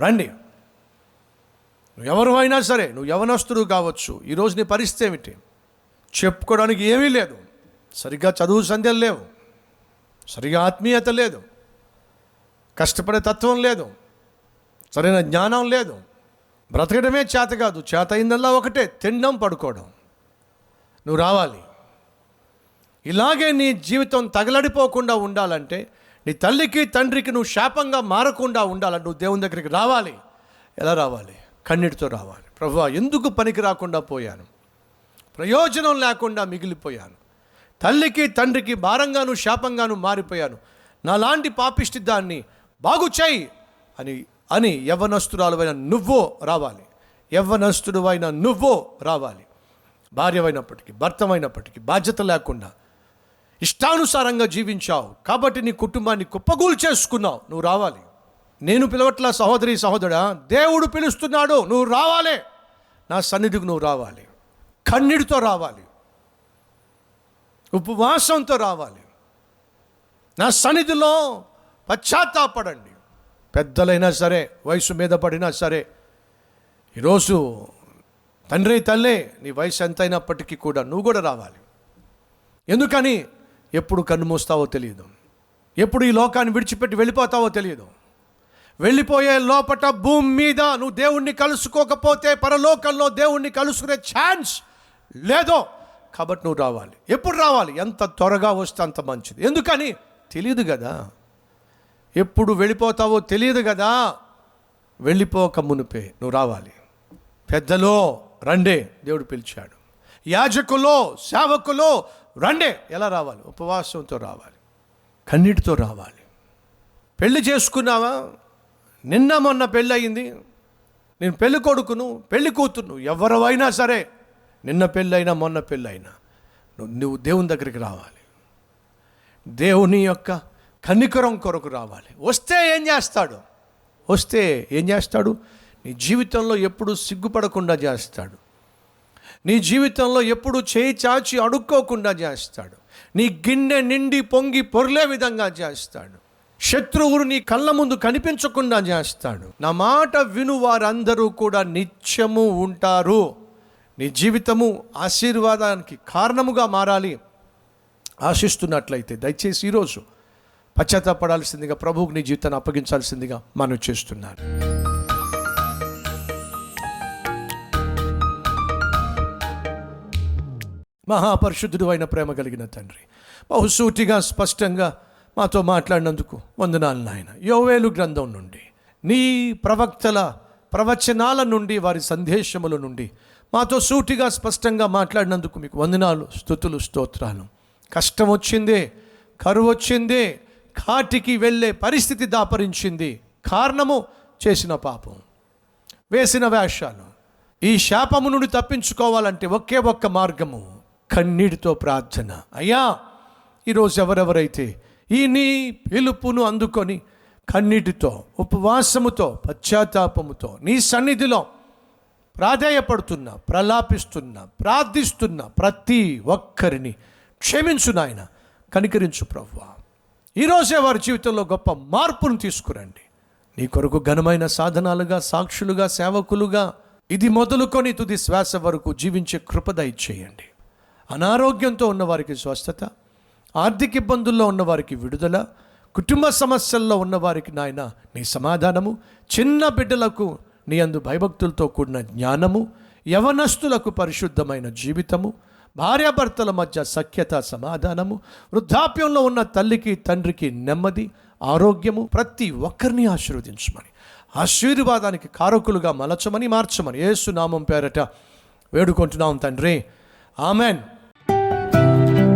రండి. నువ్వు ఎవరు అయినా సరే నువ్వు యవనస్తుడు కావచ్చు. ఈరోజు నీ పరిస్థితి ఏమిటి? చెప్పుకోవడానికి ఏమీ లేదు. సరిగ్గా చదువు సంధ్యలు లేవు. సరిగా ఆత్మీయత లేదు. కష్టపడే తత్వం లేదు. సరైన జ్ఞానం లేదు. బ్రతకడమే చేత కాదు. చేత అయిందల్లా ఒకటే తినడం పడుకోవడం. నువ్వు రావాలి. ఇలాగే నీ జీవితం తగలడిపోకుండా ఉండాలంటే నీ తల్లికి తండ్రికి నువ్వు శాపంగా మారకుండా ఉండాలి నువ్వు దేవుని దగ్గరికి రావాలి. ఎలా రావాలి? కన్నీటితో రావాలి. ప్రభు ఎందుకు పనికి రాకుండా పోయాను? ప్రయోజనం లేకుండా మిగిలిపోయాను. తల్లికి తండ్రికి భారంగాను శాపంగాను మారిపోయాను. నాలాంటి పాపిష్టి దాన్ని బాగు చేయి అని అని యవ్వనస్తురాలువైన నువ్వో రావాలి. యవ్వనస్తుడు అయిన నువ్వో రావాలి. భార్యమైనప్పటికీ భర్తమైనప్పటికీ బాధ్యత లేకుండా ఇష్టానుసారంగా జీవించావు. కాబట్టి నీ కుటుంబాన్ని కుప్పగూలు చేసుకున్నావు. నువ్వు రావాలి. నేను పిలవట్ల సహోదరి సహోదరా దేవుడు పిలుస్తున్నాడు. నువ్వు రావాలి. నా సన్నిధికి నువ్వు రావాలి. కన్నీటితో రావాలి. ఉపవాసంతో రావాలి. నా సన్నిధిలో పశ్చాత్తాపడండి. పెద్దలైనా సరే వయసు మీద పడినా సరే ఈరోజు తండ్రి తల్లే నీ వయసు ఎంత అయినప్పటికీ కూడా నువ్వు కూడా రావాలి. ఎందుకని? ఎప్పుడు కన్ను మూస్తావో తెలియదు ఎప్పుడు ఈ లోకాన్ని విడిచిపెట్టి వెళ్ళిపోతావో తెలియదు వెళ్ళిపోయే లోపట భూమి మీద నువ్వు దేవుణ్ణి కలుసుకోకపోతే పరలోకంలో దేవుణ్ణి కలుసుకునే ఛాన్స్ లేదో కాబట్టి నువ్వు రావాలి. ఎప్పుడు రావాలి? ఎంత త్వరగా వస్తే అంత మంచిది. ఎందుకని? తెలియదు కదా. ఎప్పుడు వెళ్ళిపోతావో తెలియదు కదా. వెళ్ళిపోక మునిపే నువ్వు రావాలి. పెద్దలో రండే దేవుడు పిలిచాడు. యాజకులో సేవకులో రండే. ఎలా రావాలి? ఉపవాసంతో రావాలి. కన్నీటితో రావాలి. పెళ్ళి చేసుకున్నావా? నిన్న మొన్న పెళ్ళి అయింది నేను పెళ్ళి కొడుకును పెళ్ళి కూతురును ఎవరివైనా సరే నిన్న పెళ్ళైనా మొన్న పెళ్ళైనా నువ్వు నువ్వు దేవుని దగ్గరికి రావాలి. దేవుని యొక్క కనికరం కొరకు రావాలి. వస్తే ఏం చేస్తాడు? వస్తే ఏం చేస్తాడు? నీ జీవితంలో ఎప్పుడు సిగ్గుపడకుండా చేస్తాడు. నీ జీవితంలో ఎప్పుడు చేయి చాచి అడుక్కోకుండా చేస్తాడు. నీ గిన్నె నిండి పొంగి పొర్లే విధంగా చేస్తాడు. శత్రువులు నీ కళ్ళ ముందు కనిపించకుండా చేస్తాడు. నా మాట విను వారందరూ కూడా నిత్యము ఉంటారు. నీ జీవితము ఆశీర్వాదానికి కారణముగా మారాలి. ఆశిస్తున్నట్లయితే దయచేసి ఈరోజు పశ్చాత్తాపడాల్సిందిగా ప్రభువుకి నీ జీవితాన్ని అప్పగించాల్సిందిగా మనం చేస్తున్నాను. మహాపరిశుద్ధుడు అయిన ప్రేమ కలిగిన తండ్రి. బహుసూటిగా స్పష్టంగా మాతో మాట్లాడినందుకు వందనాలు నాయన. యోవేలు గ్రంథం నుండి నీ ప్రవక్తల ప్రవచనాల నుండి వారి సందేశముల నుండి మాతో సూటిగా స్పష్టంగా మాట్లాడినందుకు మీకు వందనాలు స్థుతులు స్తోత్రాలు. కష్టం వచ్చిందే కరువు వచ్చిందే కాటికి వెళ్ళే పరిస్థితి దాపరించింది. కారణము చేసిన పాపం. వేసిన వేషాలు. ఈ శాపము నుండి తప్పించుకోవాలంటే ఒకే ఒక్క మార్గము. కన్నీటితో ప్రార్థన. అయ్యా ఈరోజు ఎవరెవరైతే ఈ నీ పిలుపును అందుకొని కన్నీటితో ఉపవాసముతో పశ్చాత్తాపముతో నీ సన్నిధిలో ప్రాధేయపడుతున్నా ప్రలాపిస్తున్నా ప్రార్థిస్తున్నా ప్రతి ఒక్కరిని క్షమించు నాయన కనికరించు ప్రభు ఈరోజే వారి జీవితంలో గొప్ప మార్పును తీసుకురండి. నీ కొరకు ఘనమైన సాధనాలుగా సాక్షులుగా సేవకులుగా ఇది మొదలుకొని తుది శ్వాస వరకు జీవించే కృపద ఇచ్చేయండి అనారోగ్యంతో ఉన్నవారికి స్వస్థత ఆర్థిక ఇబ్బందుల్లో ఉన్నవారికి విడుదల కుటుంబ సమస్యల్లో ఉన్నవారికి నాయన నీ సమాధానము చిన్న బిడ్డలకు నీ అందు భయభక్తులతో కూడిన జ్ఞానము యవనస్తులకు పరిశుద్ధమైన జీవితము భార్యాభర్తల మధ్య సఖ్యత సమాధానము వృద్ధాప్యంలో ఉన్న తల్లికి తండ్రికి నెమ్మది ఆరోగ్యము ప్రతి ఒక్కరిని ఆశీర్వదించమని ఆశీర్వాదానికి కారకులుగా మలచమని మార్చమని ఏసునామం పేరట వేడుకుంటున్నాం తండ్రి. ఆమెన్.